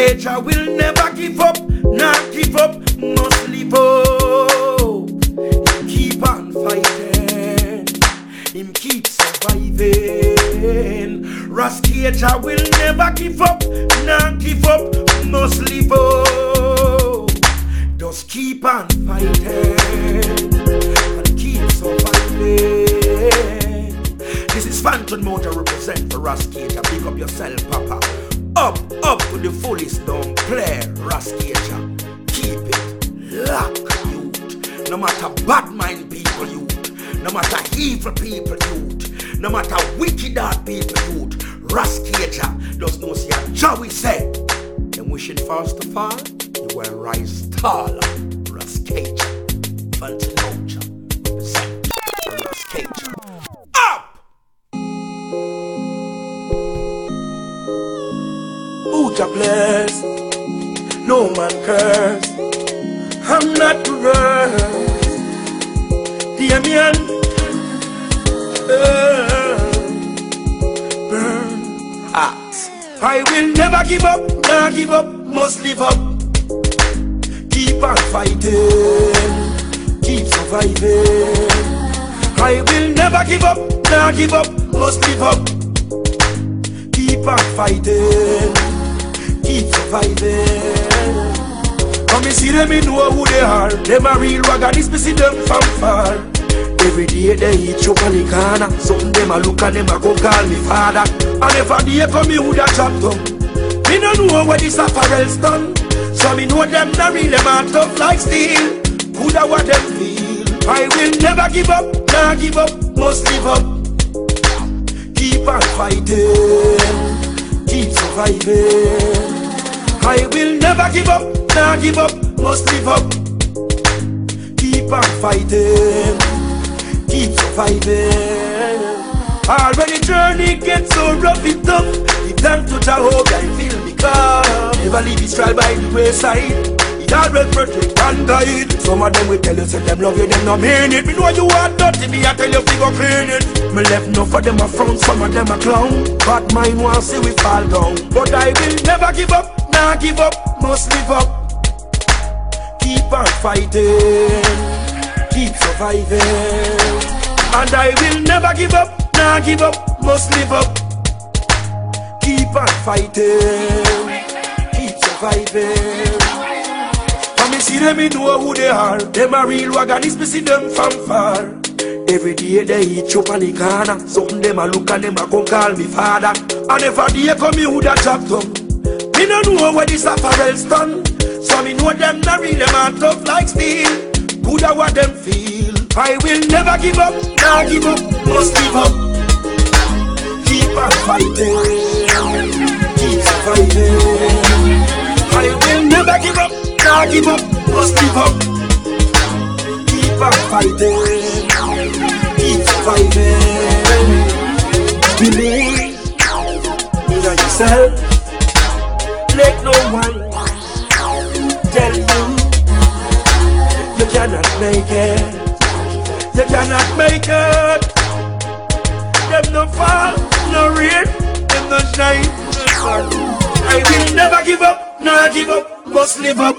Cage will never give up, not give up, must live up. Him keep on fighting, him keep surviving. Rascaja will never give up, not give up, must live up. Just keep on fighting and keep surviving. This is Fantan Mojah represent for Rascaja. Pick up yourself, Papa. Up, the fullest, don't play, Rascaja. Keep it lock, youth. No matter bad mind people, youth. No matter evil people, youth. No matter wicked hard people, youth. Rascaja does no see a Joey say. Them wishing fast to fall, you will rise taller. Rascaja. Fantan To bless? No man curse. I'm not the. Damien. Uh, burn. Axe. I will never give up, never give up, must live up. Keep on fighting, keep surviving. I will never give up, never give up, must live up. Keep on fighting, keep surviving. Come and see them, me know who they are. Them a real raggadis, me see them from far. Every day they eat chop on the corner. Something them a look and them a go call me father. And if a day come me woulda chop them. Me no know where this apparel's done. So me know them not real, them are tough like steel. Coulda what them feel. I will never give up, nah give up, must live up. Keep on fighting, keep surviving. I will never give up, nah give up, must live up. Keep on fighting, keep surviving. Already journey gets so rough it tough. If them to Jehovah, I feel me come. Never leave his trial by the wayside. He always protect and guide. Some of them will tell you say them love you, them no mean it. Me know you are dirty, me I tell you fi go clean it. Me left no for them a frown, some of them a clown. But mine want see we fall down. But I will never give up, nah give up, must live up. Keep on fighting, keep surviving. And I will never give up, nah give up, must live up. Keep on fighting, keep surviving. And see them, me know who they are. Them a real wagganis, me see them from far. Every day they eat chop on the corner. Something them a look and them a come call me father. And if a day come me woulda chop them. Me no know where this apparel's done. So me know them not real, them are tough like steel. Coulda what them feel. I will never give up, nah give up, must give up. Keep on fighting, keep surviving. I will never give up, nah give up, must give up. Keep on fighting, keep surviving. Believe in yourself. Let no one tell you you cannot make it. You cannot make it. Them no fall, no rain, them no shine. I will never give up, never give up, must live up.